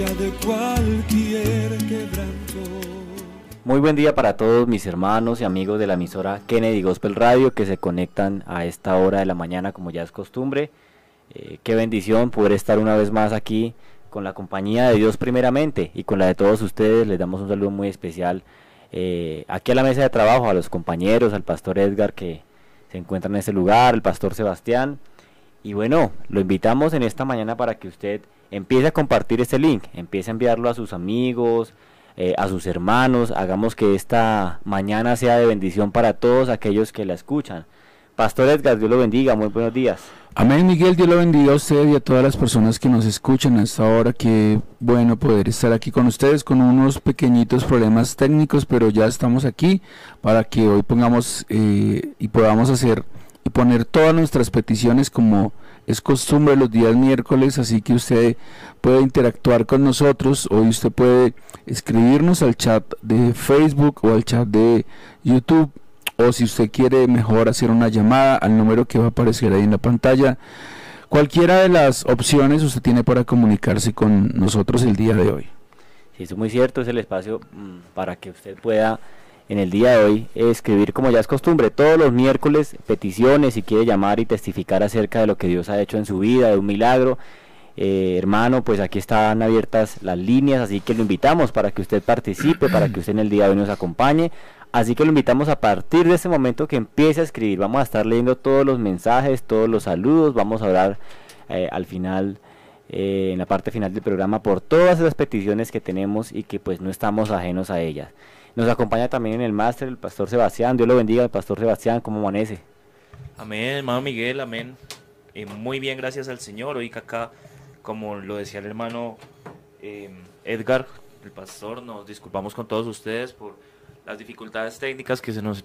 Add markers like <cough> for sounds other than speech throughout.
de cualquier quebranto. Muy buen día para todos mis hermanos y amigos de la emisora Kennedy Gospel Radio que se conectan a esta hora de la mañana como ya es costumbre. Eh, qué bendición poder estar una vez más aquí con la compañía de Dios primeramente y con la de todos ustedes. Les damos un saludo muy especial eh, aquí a la mesa de trabajo, a los compañeros, al pastor Edgar que se encuentra en ese lugar, al pastor Sebastián. Y bueno, lo invitamos en esta mañana para que usted empiece a compartir este link, empiece a enviarlo a sus amigos, eh, a sus hermanos, hagamos que esta mañana sea de bendición para todos aquellos que la escuchan. Pastor Edgar, Dios lo bendiga, muy buenos días. Amén, Miguel, Dios lo bendiga a usted y a todas las personas que nos escuchan a esta hora. Qué bueno poder estar aquí con ustedes con unos pequeñitos problemas técnicos, pero ya estamos aquí para que hoy pongamos eh, y podamos hacer y poner todas nuestras peticiones como es costumbre los días miércoles, así que usted puede interactuar con nosotros. Hoy usted puede escribirnos al chat de Facebook o al chat de YouTube o si usted quiere mejor hacer una llamada al número que va a aparecer ahí en la pantalla. Cualquiera de las opciones usted tiene para comunicarse con nosotros el día de hoy. Sí, es muy cierto, es el espacio mm, para que usted pueda en el día de hoy escribir como ya es costumbre todos los miércoles peticiones si quiere llamar y testificar acerca de lo que Dios ha hecho en su vida, de un milagro. Eh, hermano, pues aquí están abiertas las líneas, así que lo invitamos para que usted participe, para que usted en el día de hoy nos acompañe. Así que lo invitamos a partir de este momento que empiece a escribir. Vamos a estar leyendo todos los mensajes, todos los saludos. Vamos a orar eh, al final, eh, en la parte final del programa, por todas esas peticiones que tenemos y que pues no estamos ajenos a ellas. Nos acompaña también en el máster el pastor Sebastián. Dios lo bendiga, el pastor Sebastián. ¿Cómo amanece? Amén, hermano Miguel, amén. Eh, muy bien, gracias al Señor. Hoy acá, como lo decía el hermano eh, Edgar, el pastor, nos disculpamos con todos ustedes por las dificultades técnicas que se nos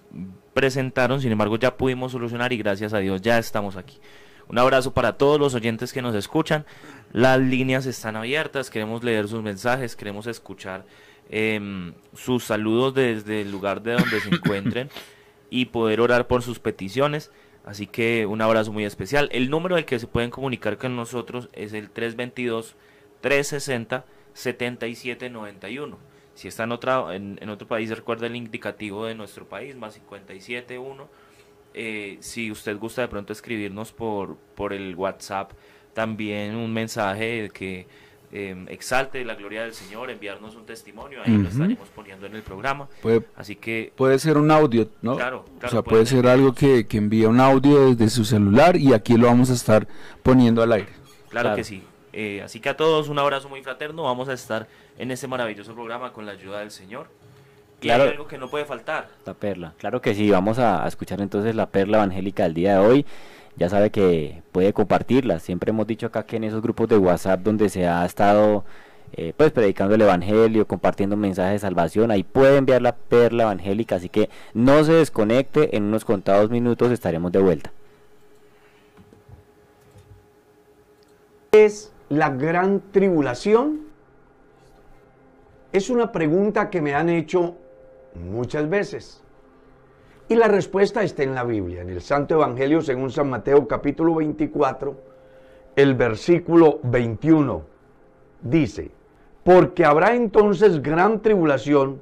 presentaron. Sin embargo, ya pudimos solucionar y gracias a Dios ya estamos aquí. Un abrazo para todos los oyentes que nos escuchan. Las líneas están abiertas, queremos leer sus mensajes, queremos escuchar Em, sus saludos desde el lugar de donde se encuentren <laughs> y poder orar por sus peticiones. Así que un abrazo muy especial. El número al que se pueden comunicar con nosotros es el 322-360-7791. Si está en, otra, en, otro país, recuerda el indicativo de nuestro país, más 571. Eh, si usted gusta de pronto escribirnos por, por el WhatsApp, también un mensaje que Em, exalte la gloria del Señor, enviarnos un testimonio, ahí lo estaremos poniendo en el programa. Puede, Así que puede ser un audio, ¿no? Claro, O sea, puede ser algo que, que envía un audio desde su celular y aquí lo vamos a estar poniendo al aire. Claro, que sí. Eh, así que a todos un abrazo muy fraterno. Vamos a estar en este maravilloso programa con la ayuda del Señor. Y claro, hay algo que no puede faltar. La perla. Claro que sí. Vamos a escuchar entonces la perla evangélica del día de hoy ya sabe que puede compartirla. Siempre hemos dicho acá que en esos grupos de WhatsApp donde se ha estado eh, pues predicando el Evangelio, compartiendo mensajes de salvación, ahí puede enviar la perla evangélica, así que no se desconecte, en unos contados minutos estaremos de vuelta. ¿Es la gran tribulación? Es una pregunta que me han hecho muchas veces. Y la respuesta está en la Biblia, en el Santo Evangelio según San Mateo capítulo 24, el versículo 21. Dice, porque habrá entonces gran tribulación,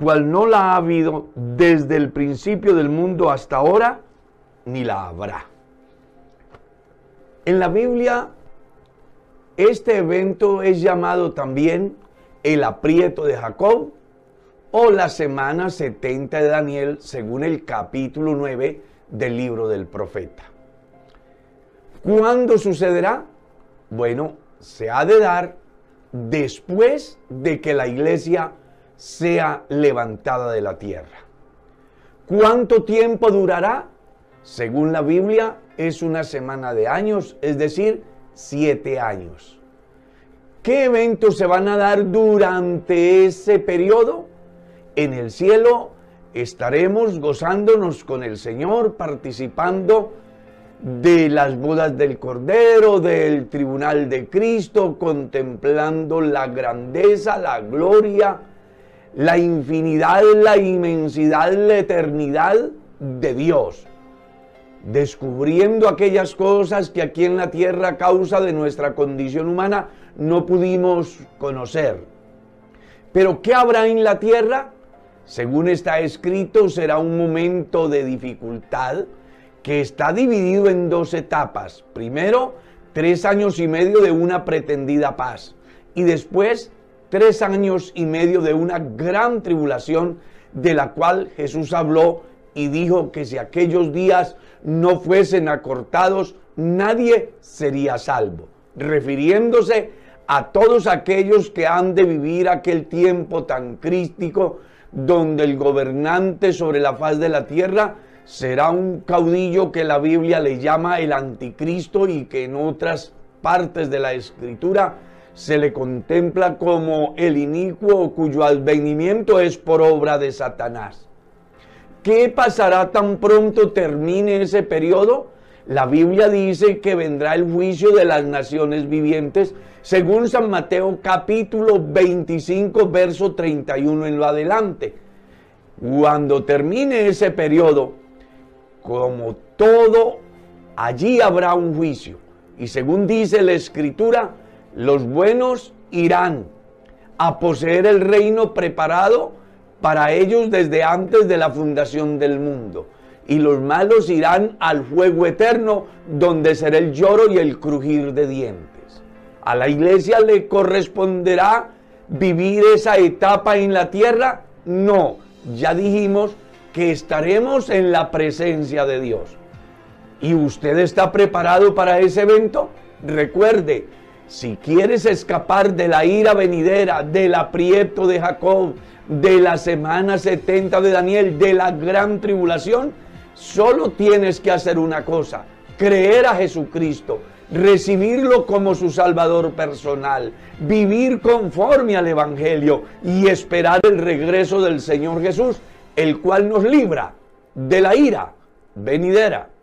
cual no la ha habido desde el principio del mundo hasta ahora, ni la habrá. En la Biblia, este evento es llamado también el aprieto de Jacob o la semana 70 de Daniel según el capítulo 9 del libro del profeta. ¿Cuándo sucederá? Bueno, se ha de dar después de que la iglesia sea levantada de la tierra. ¿Cuánto tiempo durará? Según la Biblia, es una semana de años, es decir, siete años. ¿Qué eventos se van a dar durante ese periodo? En el cielo estaremos gozándonos con el Señor, participando de las bodas del Cordero, del tribunal de Cristo, contemplando la grandeza, la gloria, la infinidad, la inmensidad, la eternidad de Dios. descubriendo aquellas cosas que aquí en la tierra a causa de nuestra condición humana no pudimos conocer. Pero ¿qué habrá en la tierra? Según está escrito, será un momento de dificultad que está dividido en dos etapas. Primero, tres años y medio de una pretendida paz. Y después, tres años y medio de una gran tribulación de la cual Jesús habló y dijo que si aquellos días no fuesen acortados, nadie sería salvo, refiriéndose a todos aquellos que han de vivir aquel tiempo tan crístico donde el gobernante sobre la faz de la tierra será un caudillo que la Biblia le llama el anticristo y que en otras partes de la escritura se le contempla como el inicuo cuyo advenimiento es por obra de Satanás. ¿Qué pasará tan pronto termine ese periodo? La Biblia dice que vendrá el juicio de las naciones vivientes, según San Mateo capítulo 25, verso 31 en lo adelante. Cuando termine ese periodo, como todo, allí habrá un juicio. Y según dice la Escritura, los buenos irán a poseer el reino preparado para ellos desde antes de la fundación del mundo. Y los malos irán al fuego eterno, donde será el lloro y el crujir de dientes. A la iglesia le corresponderá vivir esa etapa en la tierra. No, ya dijimos que estaremos en la presencia de Dios. ¿Y usted está preparado para ese evento? Recuerde, si quieres escapar de la ira venidera, del aprieto de Jacob, de la semana 70 de Daniel, de la gran tribulación, solo tienes que hacer una cosa, creer a Jesucristo, recibirlo como su Salvador personal, vivir conforme al Evangelio y esperar el regreso del Señor Jesús, el cual nos libra de la ira venidera.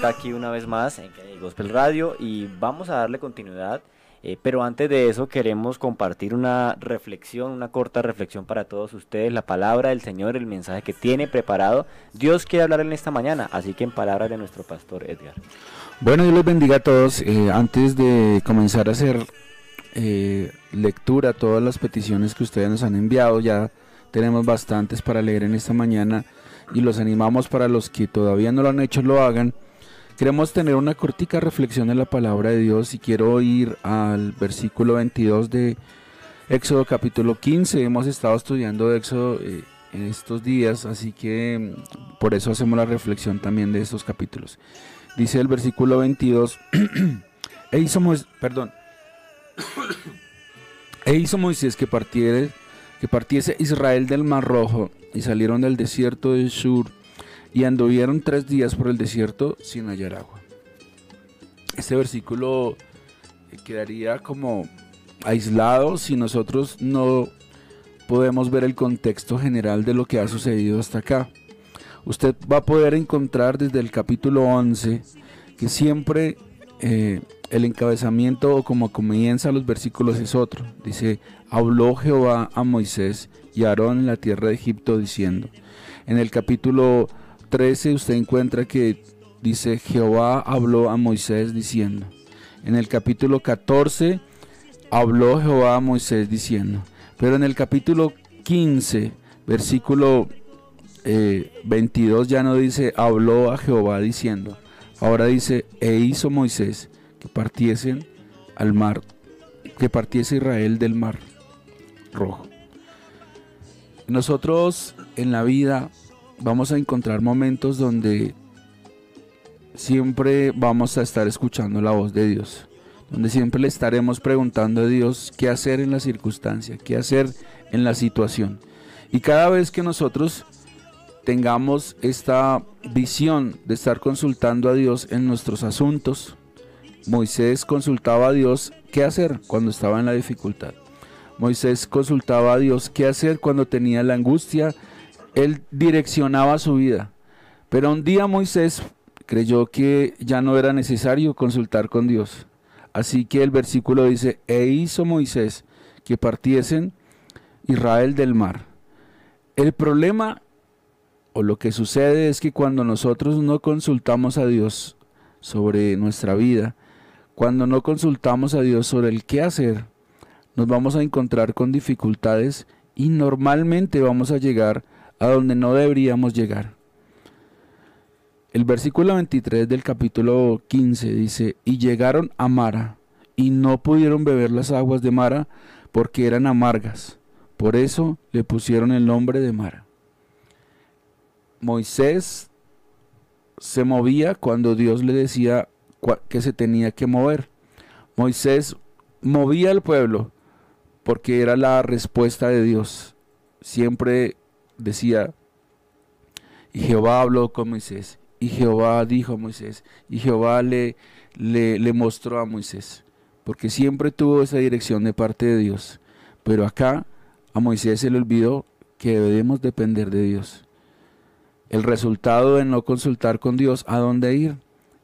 Vuelta aquí una vez más en Gospel Radio y vamos a darle continuidad. Eh, pero antes de eso queremos compartir una reflexión, una corta reflexión para todos ustedes, la palabra del Señor, el mensaje que tiene preparado. Dios quiere hablar en esta mañana, así que en palabras de nuestro pastor Edgar. Bueno, Dios les bendiga a todos. Eh, antes de comenzar a hacer eh, lectura todas las peticiones que ustedes nos han enviado, ya tenemos bastantes para leer en esta mañana y los animamos para los que todavía no lo han hecho, lo hagan. Queremos tener una cortica reflexión en la palabra de Dios y quiero ir al versículo 22 de Éxodo capítulo 15. Hemos estado estudiando Éxodo eh, en estos días, así que mm, por eso hacemos la reflexión también de estos capítulos. Dice el versículo 22, <clears throat> e hizo Moisés, perdón, <clears throat> e hizo Moisés que que partiese Israel del Mar Rojo, y salieron del desierto de Sur, y anduvieron tres días por el desierto sin hallar agua. Este versículo quedaría como aislado si nosotros no podemos ver el contexto general de lo que ha sucedido hasta acá. Usted va a poder encontrar desde el capítulo 11 que siempre eh, el encabezamiento o como comienza los versículos es otro. Dice, habló Jehová a Moisés y a Aarón en la tierra de Egipto diciendo. En el capítulo 13 usted encuentra que dice, Jehová habló a Moisés diciendo. En el capítulo 14 habló Jehová a Moisés diciendo. Pero en el capítulo 15, versículo 22 eh, ya no dice, habló a Jehová diciendo. Ahora dice, e hizo Moisés que partiesen al mar, que partiese Israel del mar rojo. Nosotros en la vida vamos a encontrar momentos donde siempre vamos a estar escuchando la voz de Dios, donde siempre le estaremos preguntando a Dios qué hacer en la circunstancia, qué hacer en la situación. Y cada vez que nosotros tengamos esta visión de estar consultando a Dios en nuestros asuntos, Moisés consultaba a Dios qué hacer cuando estaba en la dificultad. Moisés consultaba a Dios qué hacer cuando tenía la angustia. Él direccionaba su vida. Pero un día Moisés creyó que ya no era necesario consultar con Dios. Así que el versículo dice, e hizo Moisés que partiesen Israel del mar. El problema o lo que sucede es que cuando nosotros no consultamos a Dios sobre nuestra vida, cuando no consultamos a Dios sobre el qué hacer, nos vamos a encontrar con dificultades y normalmente vamos a llegar a donde no deberíamos llegar. El versículo 23 del capítulo 15 dice, y llegaron a Mara, y no pudieron beber las aguas de Mara porque eran amargas. Por eso le pusieron el nombre de Mara. Moisés se movía cuando Dios le decía que se tenía que mover. Moisés movía al pueblo porque era la respuesta de Dios. Siempre decía, y Jehová habló con Moisés, y Jehová dijo a Moisés, y Jehová le, le, le mostró a Moisés, porque siempre tuvo esa dirección de parte de Dios. Pero acá a Moisés se le olvidó que debemos depender de Dios. El resultado de no consultar con Dios a dónde ir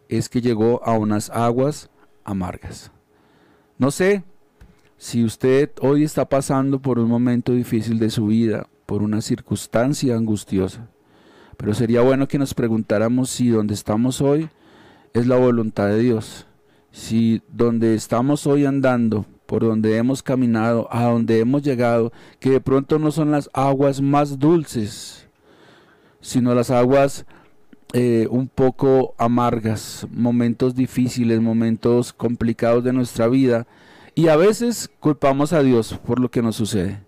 es que llegó a unas aguas amargas. No sé si usted hoy está pasando por un momento difícil de su vida, por una circunstancia angustiosa, pero sería bueno que nos preguntáramos si donde estamos hoy es la voluntad de Dios, si donde estamos hoy andando, por donde hemos caminado, a donde hemos llegado, que de pronto no son las aguas más dulces, sino las aguas eh, un poco amargas, momentos difíciles, momentos complicados de nuestra vida. Y a veces culpamos a Dios por lo que nos sucede.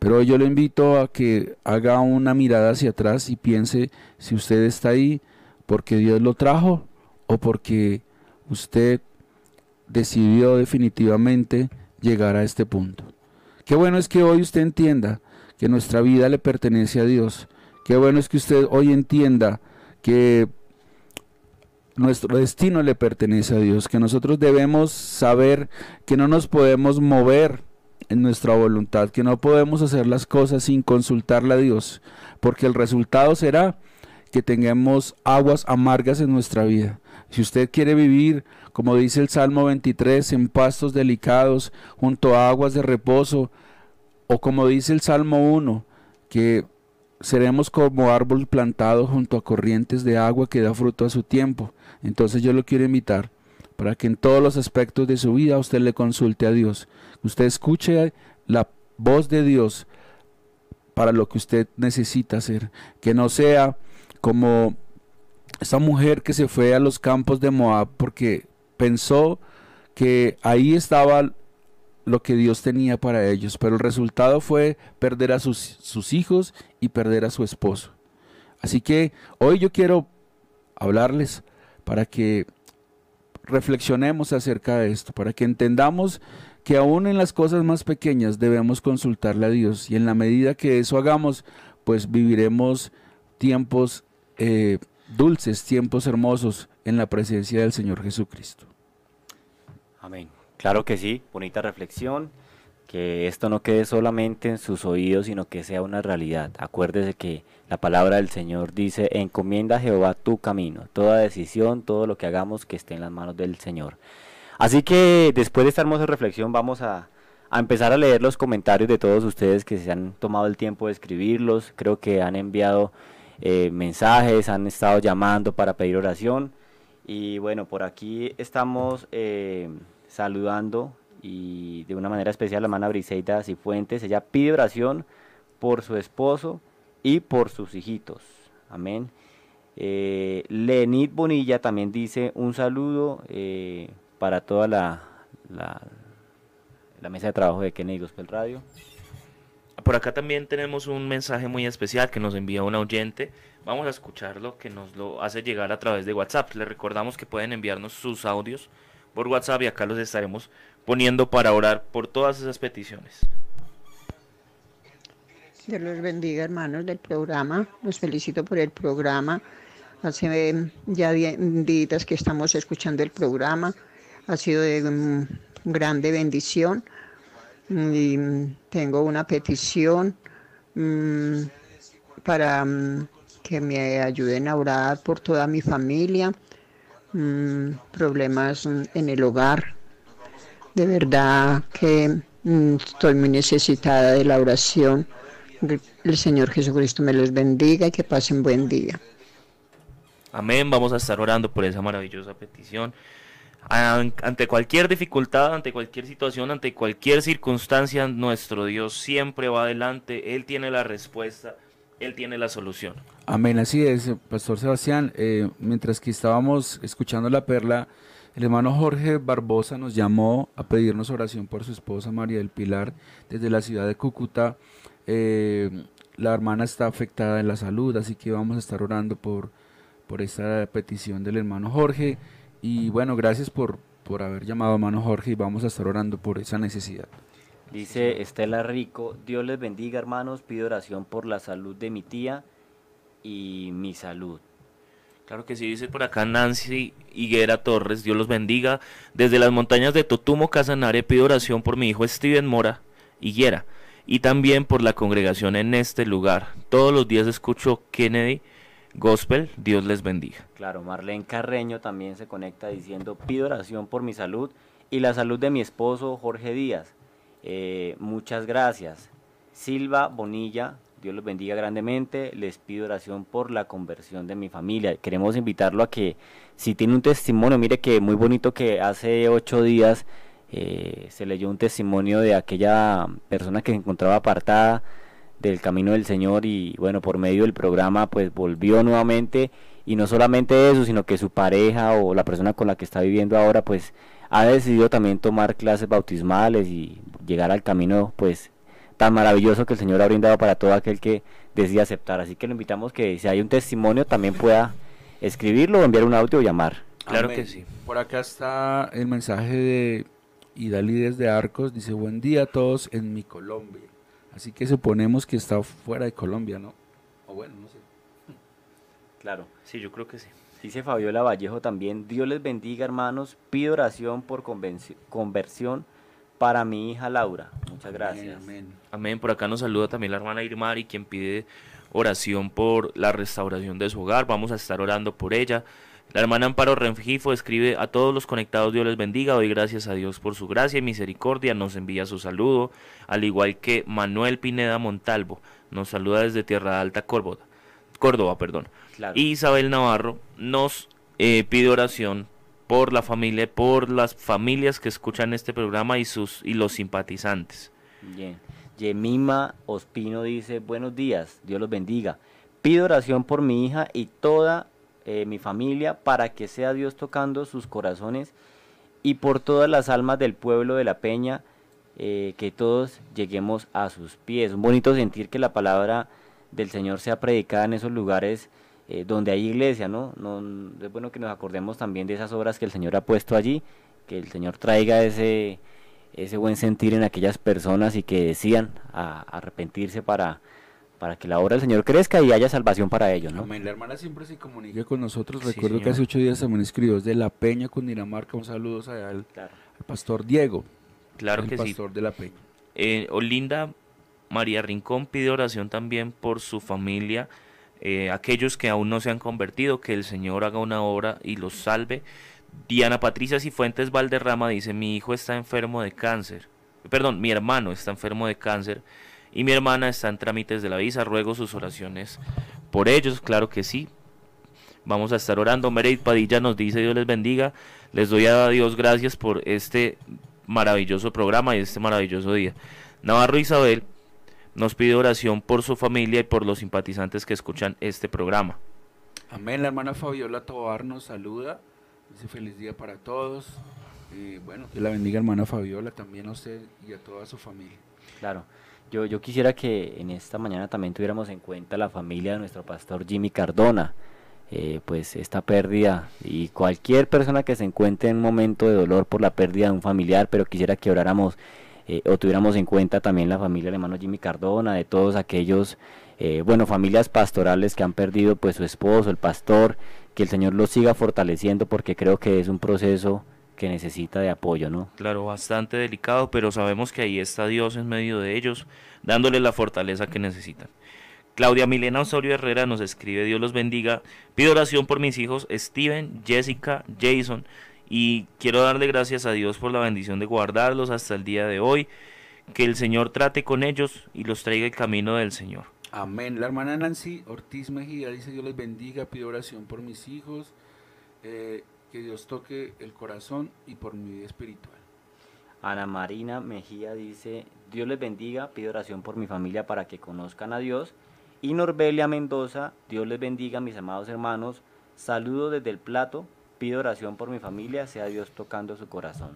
Pero yo le invito a que haga una mirada hacia atrás y piense si usted está ahí porque Dios lo trajo o porque usted decidió definitivamente llegar a este punto. Qué bueno es que hoy usted entienda que nuestra vida le pertenece a Dios Qué bueno es que usted hoy entienda que nuestro destino le pertenece a Dios, que nosotros debemos saber que no nos podemos mover en nuestra voluntad, que no podemos hacer las cosas sin consultarle a Dios, porque el resultado será que tengamos aguas amargas en nuestra vida. Si usted quiere vivir, como dice el Salmo 23, en pastos delicados, junto a aguas de reposo, o como dice el Salmo 1, que seremos como árbol plantado junto a corrientes de agua que da fruto a su tiempo. Entonces yo lo quiero invitar para que en todos los aspectos de su vida usted le consulte a Dios. Usted escuche la voz de Dios para lo que usted necesita hacer. Que no sea como esa mujer que se fue a los campos de Moab porque pensó que ahí estaba lo que Dios tenía para ellos, pero el resultado fue perder a sus, sus hijos y perder a su esposo. Así que hoy yo quiero hablarles para que reflexionemos acerca de esto, para que entendamos que aún en las cosas más pequeñas debemos consultarle a Dios y en la medida que eso hagamos, pues viviremos tiempos eh, dulces, tiempos hermosos en la presencia del Señor Jesucristo. Amén. Claro que sí, bonita reflexión, que esto no quede solamente en sus oídos, sino que sea una realidad. Acuérdese que la palabra del Señor dice, encomienda a Jehová tu camino, toda decisión, todo lo que hagamos que esté en las manos del Señor. Así que después de esta hermosa reflexión vamos a, empezar a leer los comentarios de todos ustedes que se han tomado el tiempo de escribirlos, creo que han enviado eh, mensajes, han estado llamando para pedir oración. Y bueno, por aquí estamos... Eh, saludando y de una manera especial la hermana Briseida Cifuentes. Ella pide oración por su esposo y por sus hijitos. Amén. Eh, Lenit Bonilla también dice un saludo eh, para toda la, la, la, mesa de trabajo de Kennedy Gospel Radio. Por acá también tenemos un mensaje muy especial que nos envía un oyente. Vamos a escucharlo, que nos lo hace llegar a través de WhatsApp. Les recordamos que pueden enviarnos sus audios por WhatsApp y acá los estaremos poniendo para orar por todas esas peticiones. Dios los bendiga, hermanos del programa. Los felicito por el programa. Hace ya días que estamos escuchando el programa. Ha sido de um, grande bendición. Y mm, tengo una petición para que me ayuden a orar por toda mi familia problemas en el hogar. De verdad que mm, estoy muy necesitada de la oración. El Señor Jesucristo me los bendiga y que pasen buen día. Amén. Vamos a estar orando por esa maravillosa petición. An- Ante cualquier dificultad, ante cualquier situación, ante cualquier circunstancia, nuestro Dios siempre va adelante. Él tiene la respuesta, Él tiene la solución. Amén, así es, Pastor Sebastián. eh, mientras que estábamos escuchando la perla, el hermano Jorge Barbosa nos llamó a pedirnos oración por su esposa María del Pilar desde la ciudad de Cúcuta. Eh, la hermana está afectada en la salud, así que vamos a estar orando por, por esta petición del hermano Jorge. Y bueno, gracias por, por haber llamado hermano Jorge y vamos a estar orando por esa necesidad. Dice Estela Rico, Dios les bendiga hermanos, pido oración por la salud de mi tía y mi salud. Claro que sí, dice por acá Nancy Higuera Torres, Dios los bendiga. Desde las montañas de Totumo, Casanare, pido oración por mi hijo Steven Mora Higuera y también por la congregación en este lugar. Todos los días escucho Kennedy Gospel, Dios les bendiga. Claro, Marlene Carreño también se conecta diciendo, pido oración por mi salud y la salud de mi esposo Jorge Díaz. Eh, muchas gracias. Silva Bonilla, Dios los bendiga grandemente. Les pido oración por la conversión de mi familia. Queremos invitarlo a que, si tiene un testimonio, mire que muy bonito que hace ocho días eh, se leyó un testimonio de aquella persona que se encontraba apartada del camino del Señor y bueno, por medio del programa pues volvió nuevamente y no solamente eso, sino que su pareja o la persona con la que está viviendo ahora pues ha decidido también tomar clases bautismales y llegar al camino pues tan maravilloso que el Señor ha brindado para todo aquel que decide aceptar. Así que lo invitamos que si hay un testimonio también pueda escribirlo, enviar un audio o llamar. Claro Amén. que sí. Por acá está el mensaje de Idalides de Arcos. Dice, buen día a todos en mi Colombia. Así que suponemos que está fuera de Colombia, ¿no? O bueno, no sé. Claro. Sí, yo creo que sí. Dice Fabiola Vallejo también, Dios les bendiga hermanos, pido oración por conversión para mi hija Laura. Muchas gracias. Amén. Amén. Por acá nos saluda también la hermana Irmari, quien pide oración por la restauración de su hogar. Vamos a estar orando por ella. La hermana Amparo Rengifo escribe a todos los conectados, Dios les bendiga. Doy gracias a Dios por su gracia y misericordia. Nos envía su saludo, al igual que Manuel Pineda Montalvo. Nos saluda desde Tierra Alta, Córdoba. Córdoba, perdón. Claro. Y Isabel Navarro nos eh, pide oración por la familia, por las familias que escuchan este programa y sus y los simpatizantes. Bien. Yemima Ospino dice, buenos días, Dios los bendiga. Pido oración por mi hija y toda eh, mi familia para que sea Dios tocando sus corazones y por todas las almas del pueblo de la Peña, eh, que todos lleguemos a sus pies. Un bonito sentir que la palabra del Señor sea predicada en esos lugares eh, donde hay iglesia, ¿no? ¿no? Es bueno que nos acordemos también de esas obras que el Señor ha puesto allí, que el Señor traiga ese, ese buen sentir en aquellas personas y que decidan a- arrepentirse para, para que la obra del Señor crezca y haya salvación para ellos, ¿no? Amén. La hermana siempre se comunica con nosotros. Sí, Recuerdo que hace ocho días también escribió desde La Peña, Cundinamarca. Un saludo al, Claro. al pastor Diego. Claro el que sí. pastor de La Peña. Eh, Olinda María Rincón pide oración también por su familia, eh, aquellos que aún no se han convertido, que el Señor haga una obra y los salve. Diana Patricia Cifuentes Valderrama dice, mi hijo está enfermo de cáncer, perdón, mi hermano está enfermo de cáncer y mi hermana está en trámites de la visa, ruego sus oraciones por ellos, claro que sí. Vamos a estar orando. Meredith Padilla nos dice, Dios les bendiga. Les doy a Dios gracias por este maravilloso programa y este maravilloso día. Navarro Isabel nos pide oración por su familia y por los simpatizantes que escuchan este programa. Amén. La hermana Fabiola Tobar nos saluda. Dice feliz día para todos. Y bueno, que la bendiga hermana Fabiola, también a usted y a toda su familia. Claro. Yo, yo quisiera que en esta mañana también tuviéramos en cuenta la familia de nuestro pastor Jimmy Cardona. Eh, pues esta pérdida y cualquier persona que se encuentre en un momento de dolor por la pérdida de un familiar, pero quisiera que oráramos eh, o tuviéramos en cuenta también la familia del hermano Jimmy Cardona, de todos aquellos, eh, bueno, familias pastorales que han perdido pues su esposo, el pastor, que el Señor los siga fortaleciendo porque creo que es un proceso que necesita de apoyo, ¿no? Claro, bastante delicado, pero sabemos que ahí está Dios en medio de ellos, dándoles la fortaleza que necesitan. Claudia Milena Osorio Herrera nos escribe, Dios los bendiga. Pido oración por mis hijos Steven, Jessica, Jason. Y quiero darle gracias a Dios por la bendición de guardarlos hasta el día de hoy. Que el Señor trate con ellos y los traiga el camino del Señor. Amén. La hermana Nancy Ortiz Mejía dice, Dios les bendiga, pido oración por mis hijos, eh, que Dios toque el corazón y por mi vida espiritual. Ana Marina Mejía dice, Dios les bendiga, pido oración por mi familia para que conozcan a Dios. Y Norbelia Mendoza, Dios les bendiga, mis amados hermanos, saludo desde el plato, pido oración por mi familia, sea Dios tocando su corazón.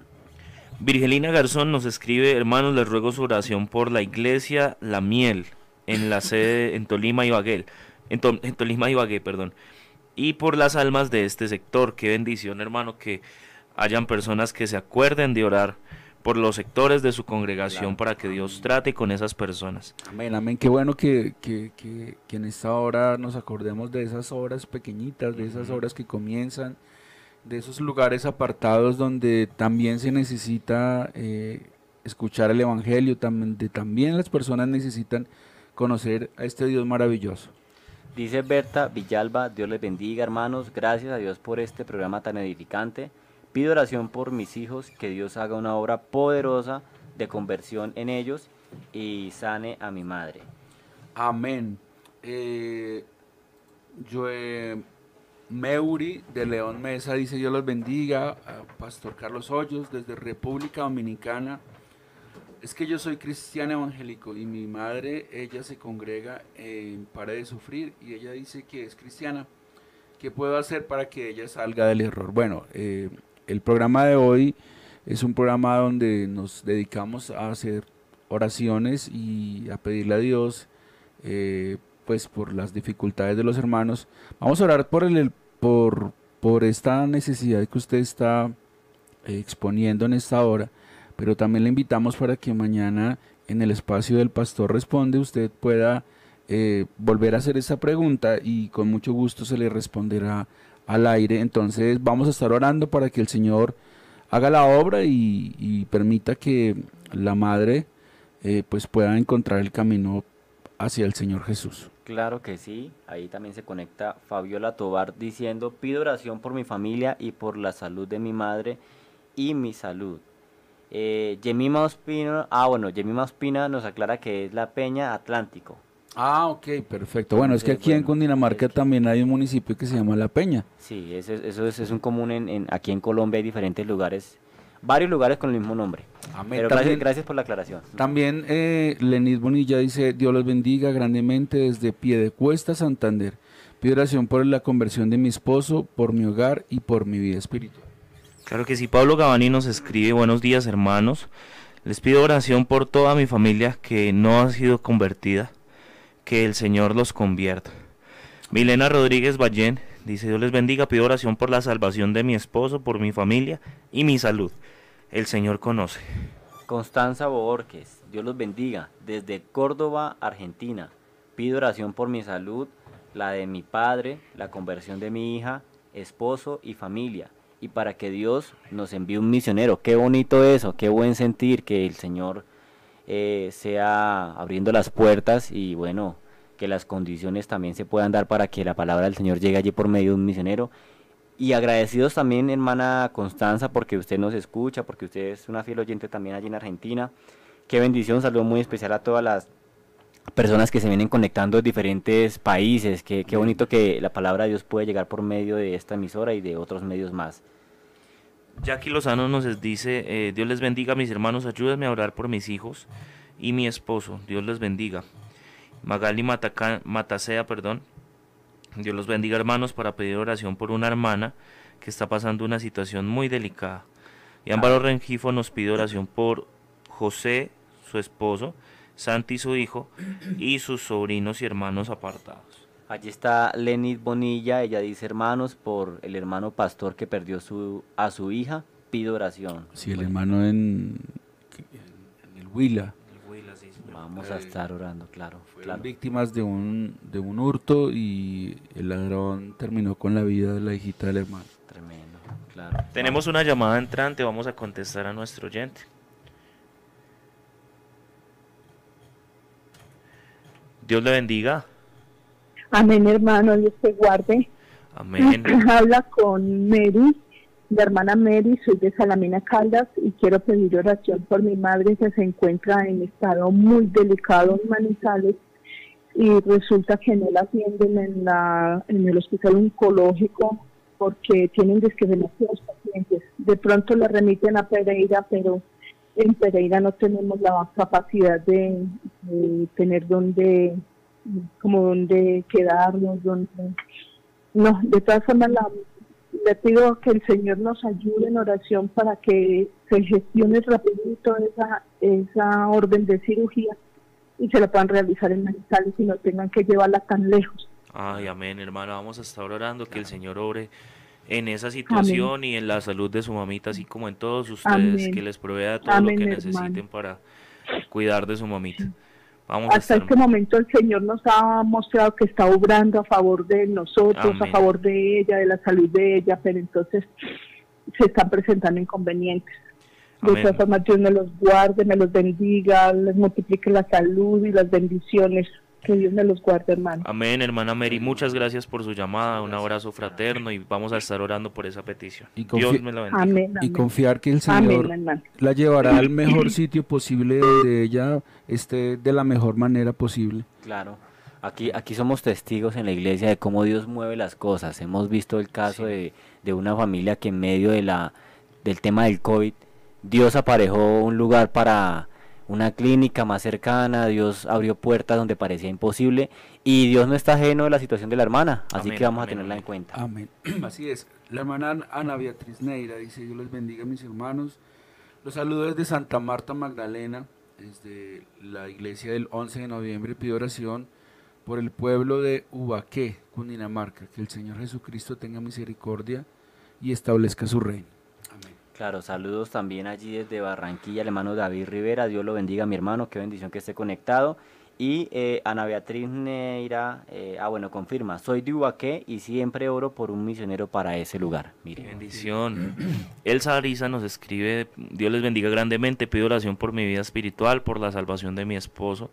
Virgelina Garzón nos escribe, hermanos, les ruego su oración por la iglesia La Miel, en la sede en Tolima y Baguel, en, To- en Tolima y Bagué, perdón, y por las almas de este sector. Qué bendición, hermano, que hayan personas que se acuerden de orar por los sectores de su congregación para que Dios trate con esas personas. Amén, amén. Qué bueno que, que, que, que en esta hora nos acordemos de esas horas pequeñitas, de esas horas que comienzan, de esos lugares apartados donde también se necesita eh, escuchar el Evangelio, también, de también las personas necesitan conocer a este Dios maravilloso. Dice Berta Villalba, Dios les bendiga hermanos, gracias a Dios por este programa tan edificante. Pido oración por mis hijos, que Dios haga una obra poderosa de conversión en ellos y sane a mi madre. Amén. Eh, Joe Meuri de León Mesa dice Dios los bendiga. Pastor Carlos Hoyos desde República Dominicana. Es que yo soy cristiano evangélico y mi madre, ella se congrega en Pare de Sufrir y ella dice que es cristiana. ¿Qué puedo hacer para que ella salga del error? Bueno, eh, el programa de hoy es un programa donde nos dedicamos a hacer oraciones y a pedirle a Dios eh, pues por las dificultades de los hermanos. Vamos a orar por, el, por, por esta necesidad que usted está eh, exponiendo en esta hora, pero también le invitamos para que mañana en el espacio del Pastor Responde usted pueda eh, volver a hacer esa pregunta y con mucho gusto se le responderá al aire. Entonces vamos a estar orando para que el Señor haga la obra y, y permita que la madre eh, pues pueda encontrar el camino hacia el Señor Jesús. Claro que sí, ahí también se conecta Fabiola Tobar diciendo, pido oración por mi familia y por la salud de mi madre y mi salud. Eh, Yemima Ospina, ah bueno, Yemima Ospina nos aclara que es la Peña Atlántico. Ah, ok, perfecto. Bueno, es que aquí en Cundinamarca también hay un municipio que se llama La Peña. Sí, eso, es- eso es, es un común en, en- aquí en Colombia hay diferentes lugares, varios lugares con el mismo nombre. Amén. Pero También- gracias, gracias por la aclaración. También eh, Lenis Bonilla dice, Dios los bendiga grandemente desde Piedecuesta, Santander. Pido oración por la conversión de mi esposo, por mi hogar y por mi vida espiritual. Claro que sí, Pablo Gavani nos escribe, buenos días hermanos, les pido oración por toda mi familia que no ha sido convertida, que el Señor los convierta. Milena Rodríguez Ballén dice, Dios les bendiga, pido oración por la salvación de mi esposo, por mi familia y mi salud. El Señor conoce. Constanza Borges, Dios los bendiga, desde Córdoba, Argentina. Pido oración por mi salud, la de mi padre, la conversión de mi hija, esposo y familia. Y para que Dios nos envíe un misionero. Qué bonito eso, qué buen sentir que el Señor eh, sea abriendo las puertas y bueno, que las condiciones también se puedan dar para que la palabra del Señor llegue allí por medio de un misionero. Y agradecidos también, hermana Constanza, porque usted nos escucha, porque usted es una fiel oyente también allí en Argentina. Qué bendición, saludo muy especial a todas las personas que se vienen conectando de diferentes países. Qué, qué bonito que la palabra de Dios puede llegar por medio de esta emisora y de otros medios más. Jackie Lozano nos dice, eh, Dios les bendiga mis hermanos, ayúdenme a orar por mis hijos y mi esposo, Dios les bendiga. Magali Mataca- Matacea, perdón, Dios los bendiga hermanos para pedir oración por una hermana que está pasando una situación muy delicada. Y Ámbaro Rengifo nos pide oración por José, su esposo, Santi, su hijo, y sus sobrinos y hermanos apartados. Allí está Lenit Bonilla, ella dice hermanos, por el hermano pastor que perdió su, a su hija, pido oración. Sí, el hermano en, en el Huila. Vamos a estar orando, claro, Fueron claro. víctimas de un, de un hurto y el ladrón terminó con la vida de la hijita del hermano. Tremendo, claro. Tenemos una llamada entrante, vamos a contestar a nuestro oyente. Dios le bendiga. Amén, hermano, Dios te guarde. Amén. <laughs> Habla con Mary, la hermana Mary, soy de Salamina Caldas y quiero pedir oración por mi madre que se encuentra en estado muy delicado en Manizales y resulta que no la atienden en, la, en el hospital oncológico porque tienen demasiados pacientes. De pronto la remiten a Pereira, pero en Pereira no tenemos la capacidad de, tener donde, como donde quedarnos, donde... No, de todas formas le pido que el Señor nos ayude en oración para que se gestione rapidito esa, esa orden de cirugía y se la puedan realizar en Manizales y no tengan que llevarla tan lejos. Ay, amén, hermano. Vamos a estar orando que el Señor ore en esa situación y en la salud de su mamita, así como en todos ustedes, que les provea todo lo que necesiten para cuidar de su mamita. Vamos Hasta este momento el Señor nos ha mostrado que está obrando a favor de nosotros, a favor de ella, de la salud de ella, pero entonces se están presentando inconvenientes. De todas formas, Dios me los guarde, me los bendiga, les multiplique la salud y las bendiciones. Que Dios me los guarde, hermano. Amén, hermana Mary. Muchas gracias por su llamada. Un abrazo fraterno y vamos a estar orando por esa petición. Y Dios me la bendiga. y confiar que el Señor la llevará al mejor sitio posible donde ella esté de la mejor manera posible. Claro. Aquí, aquí somos testigos en la iglesia de cómo Dios mueve las cosas. Hemos visto el caso de, de una familia que en medio de la, del tema del COVID Dios aparejó un lugar para una clínica más cercana, Dios abrió puertas donde parecía imposible y Dios no está ajeno de la situación de la hermana, así que vamos a tenerla en cuenta. Amén. <clears throat> Así es. La hermana Ana Beatriz Neira dice, Dios les bendiga mis hermanos. Los saludos desde Santa Marta Magdalena, desde la iglesia del 11 de noviembre, pido oración por el pueblo de Ubaqué, Cundinamarca, que el Señor Jesucristo tenga misericordia y establezca su reino. Claro, saludos también allí desde Barranquilla, el hermano David Rivera, Dios lo bendiga mi hermano, qué bendición que esté conectado. Y eh, Ana Beatriz Neira, eh, ah bueno, confirma, soy de Ubaqué y siempre oro por un misionero para ese lugar. Mire. Bendición. <clears throat> Elsa Arisa nos escribe, Dios les bendiga grandemente, pido oración por mi vida espiritual, por la salvación de mi esposo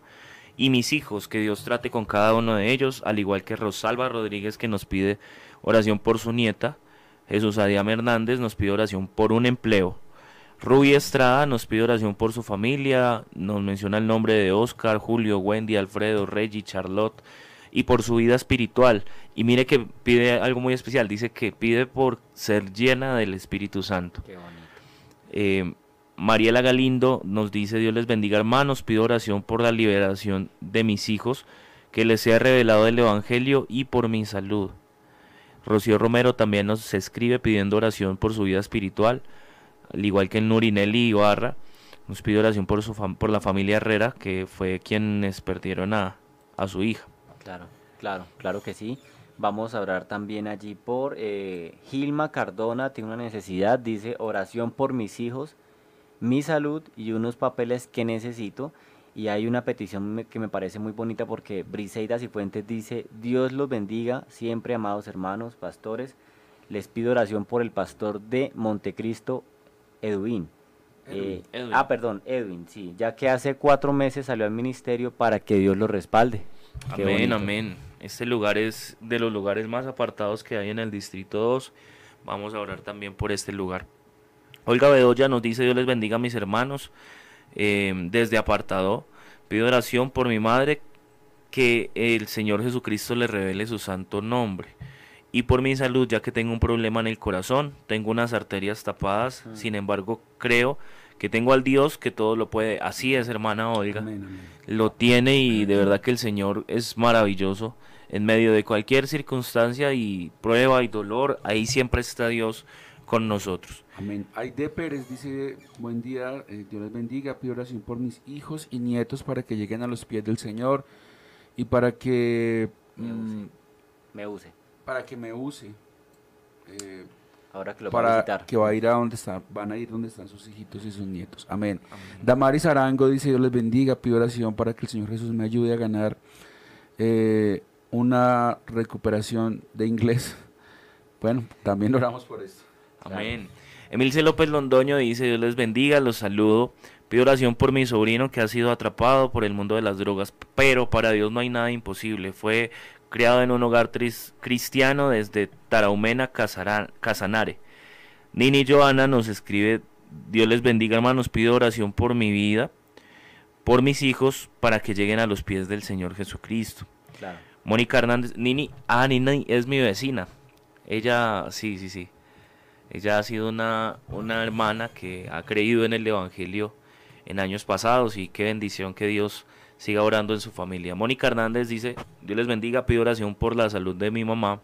y mis hijos, que Dios trate con cada uno de ellos, al igual que Rosalba Rodríguez que nos pide oración por su nieta. Jesús Adiam Hernández nos pide oración por un empleo. Ruby Estrada nos pide oración por su familia, nos menciona el nombre de Oscar, Julio, Wendy, Alfredo, Reggie, Charlotte y por su vida espiritual. Y mire que pide algo muy especial, dice que pide por ser llena del Espíritu Santo. Eh, Mariela Galindo nos dice, Dios les bendiga hermanos, pido oración por la liberación de mis hijos, que les sea revelado el Evangelio y por mi salud. Rocío Romero también nos escribe pidiendo oración por su vida espiritual, al igual que Nurinelli Ibarra. Nos pide oración por, su por la familia Herrera, que fue quienes perdieron a, a su hija. Claro, claro, claro que sí. Vamos a orar también allí por eh, Gilma Cardona, tiene una necesidad, dice oración por mis hijos, mi salud y unos papeles que necesito. Y hay una petición que me parece muy bonita porque Briseida Cifuentes dice, Dios los bendiga siempre, amados hermanos, pastores. Les pido oración por el pastor de Montecristo, Edwin. Eh, ah, perdón, Edwin, sí, ya que hace cuatro meses salió al ministerio para que Dios lo respalde. amén, amén. Este lugar es de los lugares más apartados que hay en el Distrito 2. Vamos a orar también por este lugar. Olga Bedoya nos dice, Dios les bendiga a mis hermanos. Em, desde apartado. Pido oración por mi madre, que el Señor Jesucristo le revele su santo nombre. Y por mi salud, ya que tengo un problema en el corazón, tengo unas arterias tapadas, ah. sin embargo creo que tengo al Dios que todo lo puede. Así es, hermana Olga. Lo tiene y de verdad que el Señor es maravilloso. En medio de cualquier circunstancia y prueba y dolor, ahí siempre está Dios con nosotros. Amén. Aide Pérez dice, buen día, eh, Dios les bendiga, pido oración por mis hijos y nietos para que lleguen a los pies del Señor y para que me use. Mm, para que me use. Eh, Ahora que lo para a que va a ir a donde están, van a ir donde están sus hijitos y sus nietos. Amén. Damaris Arango dice, Dios les bendiga, pido oración para que el Señor Jesús me ayude a ganar eh, una recuperación de inglés. <laughs> Bueno, también oramos por esto. Amén. Emilce López Londoño dice, Dios les bendiga, los saludo. Pido oración por mi sobrino que ha sido atrapado por el mundo de las drogas, pero para Dios no hay nada imposible. Fue criado en un hogar cristiano desde Taraumena, Casanare. Nini Joana nos escribe, Dios les bendiga hermanos, pido oración por mi vida, por mis hijos, para que lleguen a los pies del Señor Jesucristo. Claro. Mónica Hernández, Nini, ah, Nini es mi vecina. Ella, sí, sí, sí. Ella ha sido una, una hermana que ha creído en el Evangelio en años pasados y qué bendición que Dios siga orando en su familia. Mónica Hernández dice, Dios les bendiga, pido oración por la salud de mi mamá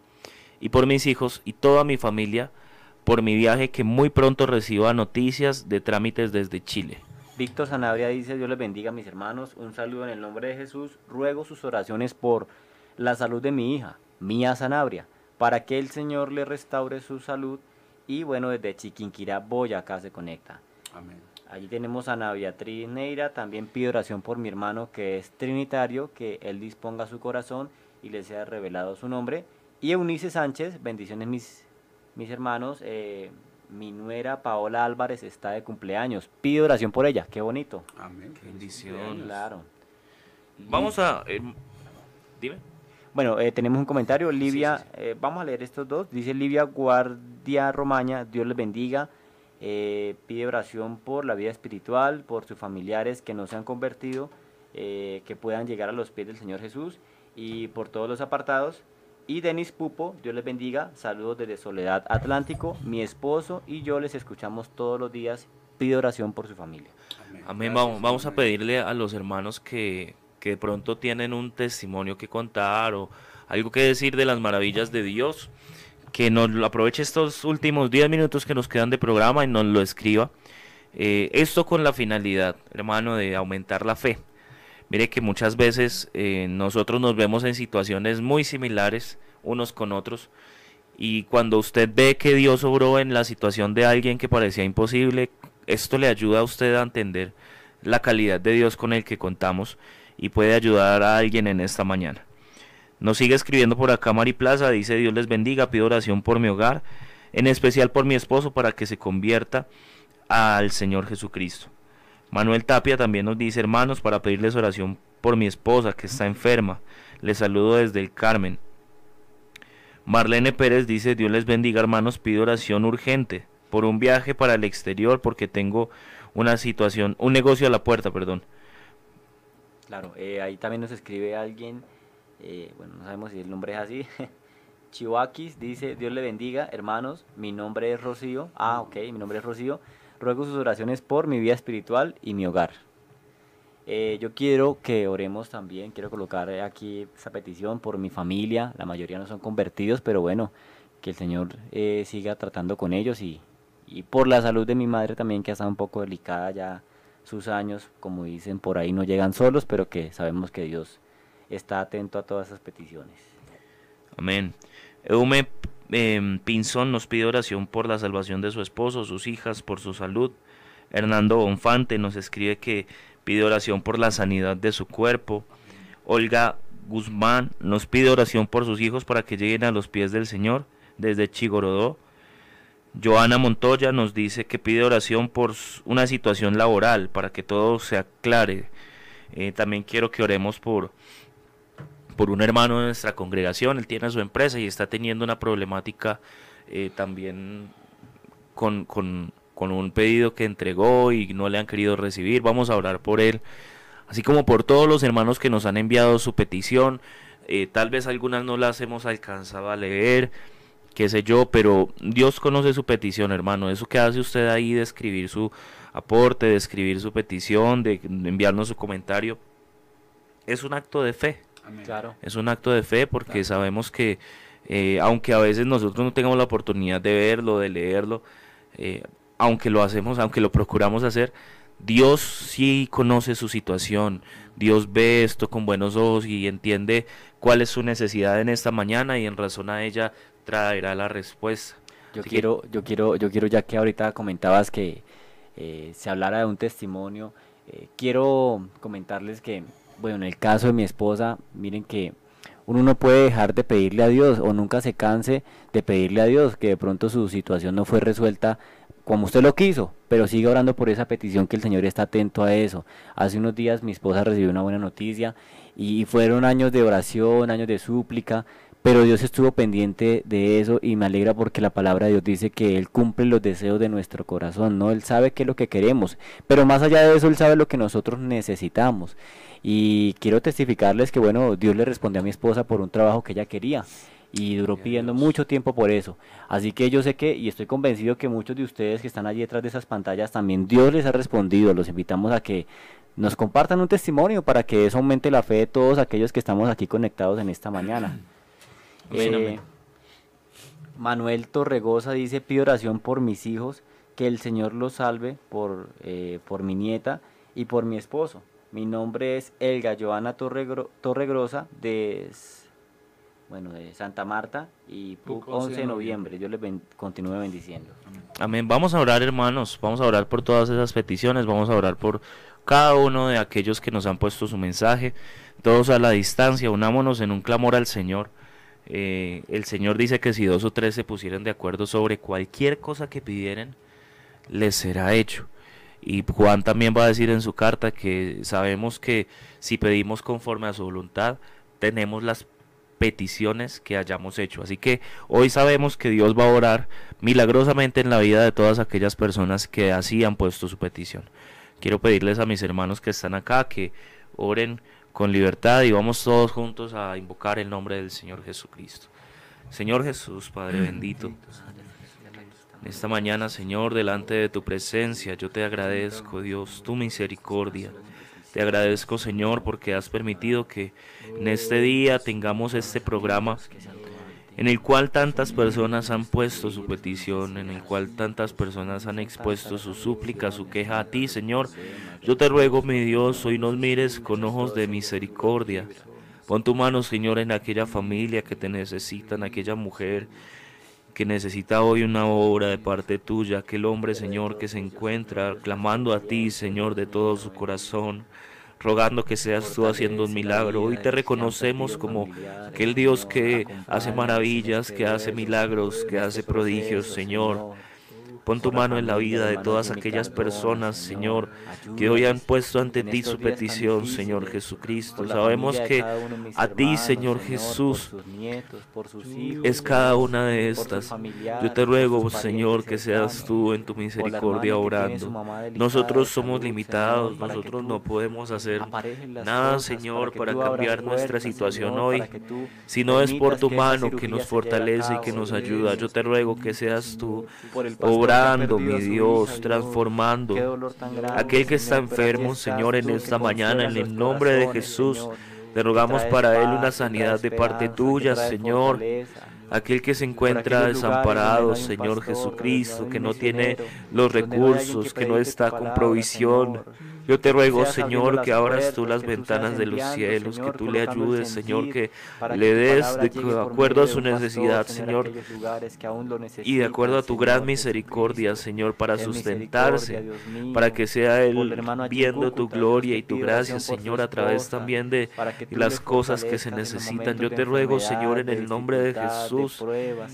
y por mis hijos y toda mi familia, por mi viaje que muy pronto reciba noticias de trámites desde Chile. Víctor Sanabria dice, Dios les bendiga mis hermanos, un saludo en el nombre de Jesús, ruego sus oraciones por la salud de mi hija, Mía Sanabria, para que el Señor le restaure su salud y bueno, desde Chiquinquirá, Boyacá se conecta. Amén. Allí tenemos a Ana Beatriz Neira, también pido oración por mi hermano que es trinitario, que él disponga su corazón y le sea revelado su nombre. Y Eunice Sánchez, bendiciones mis, mis hermanos, eh, mi nuera Paola Álvarez está de cumpleaños, pido oración por ella, qué bonito. Amén. Bendición. Claro. Vamos a... eh, dime. Bueno, eh, tenemos un comentario, Livia, sí, eh, vamos a leer estos dos, dice Livia Guardia Romaña, Dios les bendiga, eh, pide oración por la vida espiritual, por sus familiares que no se han convertido, eh, que puedan llegar a los pies del Señor Jesús y por todos los apartados. Y Denis Pupo, Dios les bendiga, saludos desde Soledad Atlántico, mi esposo y yo les escuchamos todos los días, pide oración por su familia. Amén. Vamos, vamos a pedirle a los hermanos que, que de pronto tienen un testimonio que contar o algo que decir de las maravillas de Dios, que nos aproveche estos últimos 10 minutos que nos quedan de programa y nos lo escriba. Eh, esto con la finalidad, hermano, de aumentar la fe. Mire que muchas veces eh, nosotros nos vemos en situaciones muy similares unos con otros y cuando usted ve que Dios obró en la situación de alguien que parecía imposible, esto le ayuda a usted a entender la calidad de Dios con el que contamos y puede ayudar a alguien en esta mañana. Nos sigue escribiendo por acá Mari Plaza, dice Dios les bendiga, pido oración por mi hogar, en especial por mi esposo para que se convierta al Señor Jesucristo. Manuel Tapia también nos dice hermanos para pedirles oración por mi esposa que está enferma. Les saludo desde el Carmen. Marlene Pérez dice Dios les bendiga hermanos, pido oración urgente por un viaje para el exterior porque tengo una situación, un negocio a la puerta, perdón. Claro, eh, ahí también nos escribe alguien, eh, bueno, no sabemos si el nombre es así. <laughs> Chihuakis dice, Dios le bendiga, hermanos, mi nombre es Rocío. Ah, ok, mi nombre es Rocío. Ruego sus oraciones por mi vida espiritual y mi hogar. Eh, yo quiero que oremos también, quiero colocar aquí esa petición por mi familia. La mayoría no son convertidos, pero bueno, que el Señor eh, siga tratando con ellos y, y por la salud de mi madre también, que ha estado un poco delicada ya sus años, como dicen por ahí, no llegan solos, pero que sabemos que Dios está atento a todas esas peticiones. Amén. Eume eh, Pinzón nos pide oración por la salvación de su esposo, sus hijas, por su salud. Hernando Bonfante nos escribe que pide oración por la sanidad de su cuerpo. Olga Guzmán nos pide oración por sus hijos para que lleguen a los pies del Señor desde Chigorodó. Joana Montoya nos dice que pide oración por una situación laboral para que todo se aclare. Eh, también quiero que oremos por, por un hermano de nuestra congregación. Él tiene su empresa y está teniendo una problemática eh, también con, con- con un pedido que entregó y no le han querido recibir. Vamos a orar por él. Así como por todos los hermanos que nos han enviado su petición. Eh, tal vez algunas no las hemos alcanzado a leer qué sé yo, pero Dios conoce su petición, hermano. Eso que hace usted ahí de escribir su aporte, de escribir su petición, de enviarnos su comentario, es un acto de fe. Claro. Es un acto de fe porque sabemos que, eh, aunque a veces nosotros no tengamos la oportunidad de verlo, de leerlo, eh, aunque lo hacemos, aunque lo procuramos hacer, Dios sí conoce su situación. Dios ve esto con buenos ojos y entiende cuál es su necesidad en esta mañana y en razón a ella traerá la respuesta. Yo Así que- quiero, yo quiero, yo quiero ya que ahorita comentabas que eh, se hablara de un testimonio, eh, quiero comentarles que, bueno, en el caso de mi esposa, miren que uno no puede dejar de pedirle a Dios o nunca se canse de pedirle a Dios que de pronto su situación no fue resuelta como usted lo quiso, pero sigue orando por esa petición que el Señor está atento a eso. Hace unos días mi esposa recibió una buena noticia y fueron años de oración, años de súplica, pero Dios estuvo pendiente de eso y me alegra porque la palabra de Dios dice que Él cumple los deseos de nuestro corazón, ¿no? Él sabe qué es lo que queremos, pero más allá de eso, Él sabe lo que nosotros necesitamos. Y quiero testificarles que, bueno, Dios le respondió a mi esposa por un trabajo que ella quería y duró pidiendo mucho tiempo por eso. Así que yo sé que, y estoy convencido que muchos de ustedes que están allí detrás de esas pantallas, también Dios les ha respondido. Los invitamos a que nos compartan un testimonio para que eso aumente la fe de todos aquellos que estamos aquí conectados en esta mañana. Eh, Manuel Torregosa dice, pido oración por mis hijos, que el Señor los salve por, eh, por mi nieta y por mi esposo. Mi nombre es Elga Joana Torregrosa de, bueno, de Santa Marta y 11 de noviembre. Yo les continúe bendiciendo. Amén. Vamos a orar, hermanos. Vamos a orar por todas esas peticiones. Vamos a orar por cada uno de aquellos que nos han puesto su mensaje. Todos a la distancia. Unámonos en un clamor al Señor. Eh, el Señor dice que si dos o tres se pusieran de acuerdo sobre cualquier cosa que pidieran, les será hecho. Y Juan también va a decir en su carta que sabemos que si pedimos conforme a su voluntad, tenemos las peticiones que hayamos hecho. Así que hoy sabemos que Dios va a orar milagrosamente en la vida de todas aquellas personas que así han puesto su petición. Quiero pedirles a mis hermanos que están acá que oren con libertad y vamos todos juntos a invocar el nombre del Señor Jesucristo. Señor Jesús, Padre bendito, en esta mañana, Señor, delante de tu presencia, yo te agradezco, Dios, tu misericordia. Te agradezco, Señor, porque has permitido que en este día tengamos este programa en el cual tantas personas han puesto su petición, en el cual tantas personas han expuesto su súplica, su queja a ti, Señor. Yo te ruego, mi Dios, hoy nos mires con ojos de misericordia. Pon tu mano, Señor, en aquella familia que te necesita, en aquella mujer que necesita hoy una obra de parte tuya, aquel hombre, Señor, que se encuentra clamando a ti, Señor, de todo su corazón rogando que seas tú haciendo un milagro. Hoy te reconocemos como aquel Dios que hace maravillas, que hace milagros, que hace prodigios, Señor. Pon tu mano en la vida de todas aquellas personas, Señor, que hoy han puesto ante ti su petición, Señor Jesucristo. Sabemos que a ti, Señor Jesús, es cada una de estas. Yo te ruego, Señor, que seas tú en tu misericordia orando. Nosotros somos limitados, nosotros no podemos hacer nada, Señor, para cambiar nuestra situación hoy, si no es por tu mano que nos fortalece y que nos ayuda. Yo te ruego que seas tú obrando mi Dios, transformando. Aquel que está enfermo, Señor, en esta mañana, en el nombre de Jesús, te rogamos para él una sanidad de parte tuya, Señor. Aquel que se encuentra desamparado, Señor Jesucristo, que no tiene los recursos, que no está con provisión. Yo te ruego, Señor, que abras tú las ventanas de los cielos, que tú le ayudes, Señor, que le des de acuerdo a su necesidad, Señor, y de acuerdo a tu gran misericordia, Señor, para sustentarse, para que sea Él viendo tu gloria y tu gracia, Señor, a través también de las cosas que se necesitan. Yo te ruego, Señor, en el nombre de Jesús,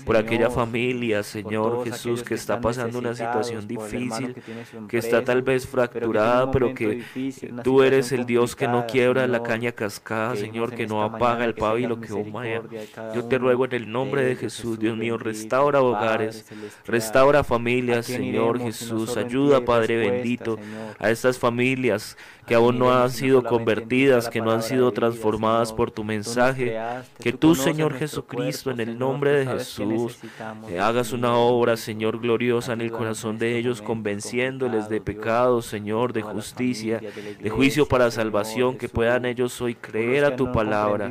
por aquella familia, Señor Jesús, que está pasando una situación difícil, que está tal vez fracturada, pero que tú eres el Dios que no quiebra la caña cascada, Señor, que no apaga el pabilo que humea. Yo te ruego en el nombre de Jesús, Dios mío, restaura hogares, restaura familias, Señor Jesús. Ayuda, Padre bendito, a estas familias que aún no han sido convertidas, que no han sido transformadas por tu mensaje. Que tú, Señor Jesucristo, en el nombre de Jesús, hagas una obra, Señor, gloriosa en el corazón de ellos, convenciéndoles de pecado, Señor, de justicia, de juicio para salvación, que puedan ellos hoy creer a tu palabra.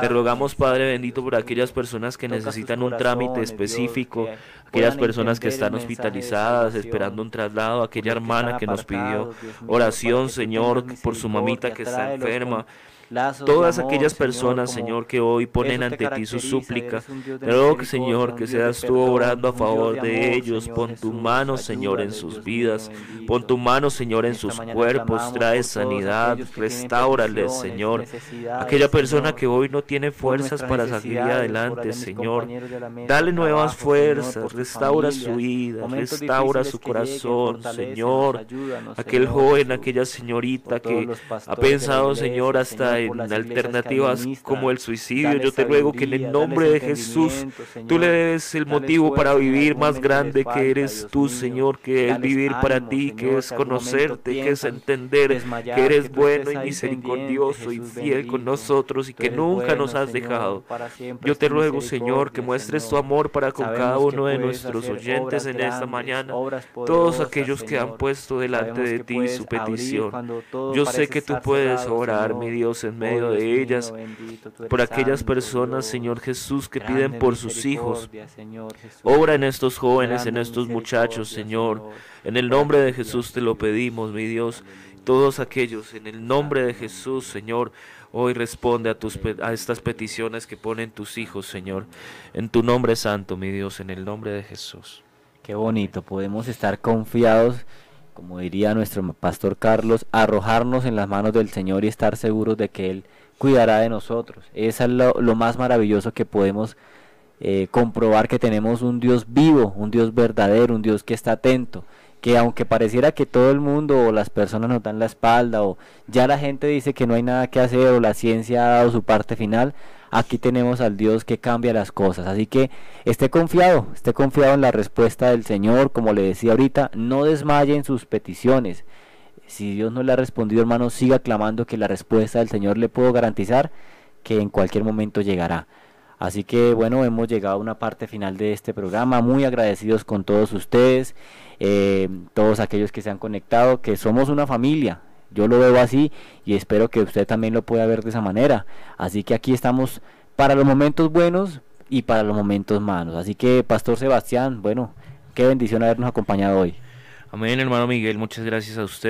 Te rogamos, Padre bendito, por aquellas personas que necesitan un trámite específico, aquellas personas que están hospitalizadas, esperando un traslado, aquella hermana que nos pidió oración, Señor, por su mamita que está enferma. Lazos todas amor, aquellas personas, Señor, que hoy ponen ante ti su caracteriza, súplica. eres un Dios de Te ruego, misericordia, Señor, que seas tú obrando a favor de ellos. Señor Pon tu mano, Señor, en sus Dios vidas. Pon tu mano, Señor, en sus cuerpos. Trae sanidad. que Restáurales, Señor. Aquella persona que hoy no tiene fuerzas para salir adelante, Señor. Dale nuevas fuerzas, sus restaura su vida, restaura su que corazón, Señor. Aquel joven, aquella señorita que ha pensado, Señor, hasta en alternativas como el suicidio. Yo te ruego que en el nombre de Jesús tú le des el motivo para vivir más grande que eres tú. Señor, que es vivir para ti, que es conocerte, que es entender que eres bueno y misericordioso y fiel con nosotros y que nunca nos has dejado. Yo te ruego, Señor, que muestres tu amor para con cada uno de nuestros oyentes en esta mañana. Todos aquellos que han puesto delante de ti su petición. Yo sé que tú puedes orar, mi Dios, en Oh, medio de ellas, por aquellas personas. Señor Jesús, que piden por sus hijos. Obra en estos jóvenes, en estos muchachos, Señor. En el nombre de Jesús te lo pedimos, mi Dios. Todos aquellos, en el nombre de Jesús, Señor, hoy responde a, tus, a estas peticiones que ponen tus hijos, Señor. En tu nombre santo, mi Dios, en el nombre de Jesús. Qué bonito, podemos estar confiados, como diría nuestro pastor Carlos, arrojarnos en las manos del Señor y estar seguros de que Él cuidará de nosotros. Eso es lo, lo más maravilloso que podemos eh, comprobar que tenemos un Dios vivo, un Dios verdadero, un Dios que está atento, que aunque pareciera que todo el mundo o las personas nos dan la espalda o ya la gente dice que no hay nada que hacer o la ciencia ha dado su parte final, aquí tenemos al Dios que cambia las cosas. Así que esté confiado, esté confiado en la respuesta del Señor, como le decía ahorita, no desmaye en sus peticiones. Si Dios no le ha respondido, hermano, siga clamando que la respuesta del Señor le puedo garantizar que en cualquier momento llegará. Así que bueno, hemos llegado a una parte final de este programa, muy agradecidos con todos ustedes, eh, todos aquellos que se han conectado, que somos una familia, yo lo veo así y espero que usted también lo pueda ver de esa manera. Así que aquí estamos para los momentos buenos y para los momentos malos. Así que Pastor Sebastián, bueno, qué bendición habernos acompañado hoy. Amén, hermano Miguel, muchas gracias a usted.